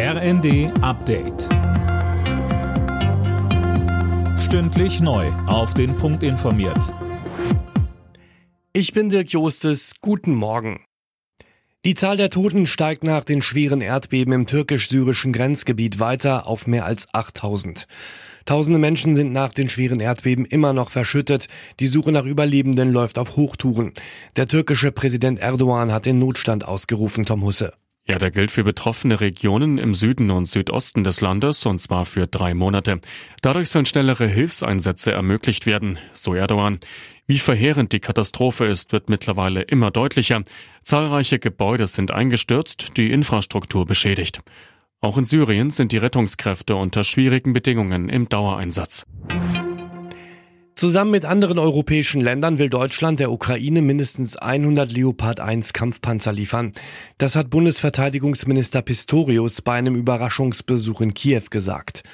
RND Update. Stündlich neu. Auf den Punkt informiert. Ich bin Dirk Jostes. Guten Morgen. Die Zahl der Toten steigt nach den schweren Erdbeben im türkisch-syrischen Grenzgebiet weiter auf mehr als 8000. Tausende Menschen sind nach den schweren Erdbeben immer noch verschüttet. Die Suche nach Überlebenden läuft auf Hochtouren. Der türkische Präsident Erdogan hat den Notstand ausgerufen, Tom Husse. Ja, der gilt für betroffene Regionen im Süden und Südosten des Landes und zwar für drei Monate. Dadurch sollen schnellere Hilfseinsätze ermöglicht werden, so Erdogan. Wie verheerend die Katastrophe ist, wird mittlerweile immer deutlicher. Zahlreiche Gebäude sind eingestürzt, die Infrastruktur beschädigt. Auch in Syrien sind die Rettungskräfte unter schwierigen Bedingungen im Dauereinsatz. Zusammen mit anderen europäischen Ländern will Deutschland der Ukraine mindestens 100 Leopard 1 Kampfpanzer liefern. Das hat Bundesverteidigungsminister Pistorius bei einem Überraschungsbesuch in Kiew gesagt.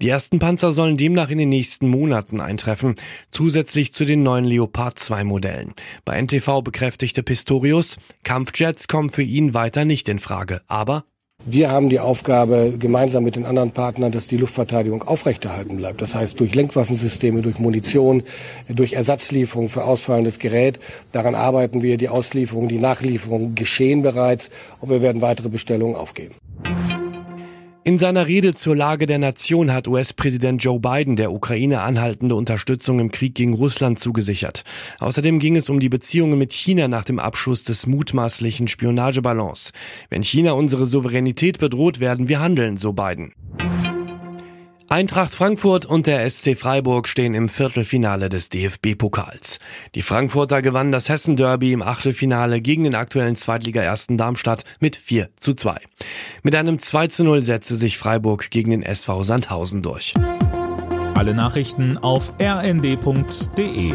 Die ersten Panzer sollen demnach in den nächsten Monaten eintreffen, zusätzlich zu den neuen Leopard 2 Modellen. Bei NTV bekräftigte Pistorius, Kampfjets kommen für ihn weiter nicht in Frage, aber wir haben die Aufgabe, gemeinsam mit den anderen Partnern, dass die Luftverteidigung aufrechterhalten bleibt. Das heißt, durch Lenkwaffensysteme, durch Munition, durch Ersatzlieferung für ausfallendes Gerät. Daran arbeiten wir. Die Auslieferung, die Nachlieferung geschehen bereits. Und wir werden weitere Bestellungen aufgeben. In seiner Rede zur Lage der Nation hat US-Präsident Joe Biden der Ukraine anhaltende Unterstützung im Krieg gegen Russland zugesichert. Außerdem ging es um die Beziehungen mit China nach dem Abschuss des mutmaßlichen Spionageballons. Wenn China unsere Souveränität bedroht, werden wir handeln, so Biden. Eintracht Frankfurt und der SC Freiburg stehen im Viertelfinale des DFB-Pokals. Die Frankfurter gewannen das Hessen-Derby im Achtelfinale gegen den aktuellen Zweitliga-Ersten Darmstadt mit 4 zu 2. Mit einem 2 zu 0 setzte sich Freiburg gegen den SV Sandhausen durch. Alle Nachrichten auf rnd.de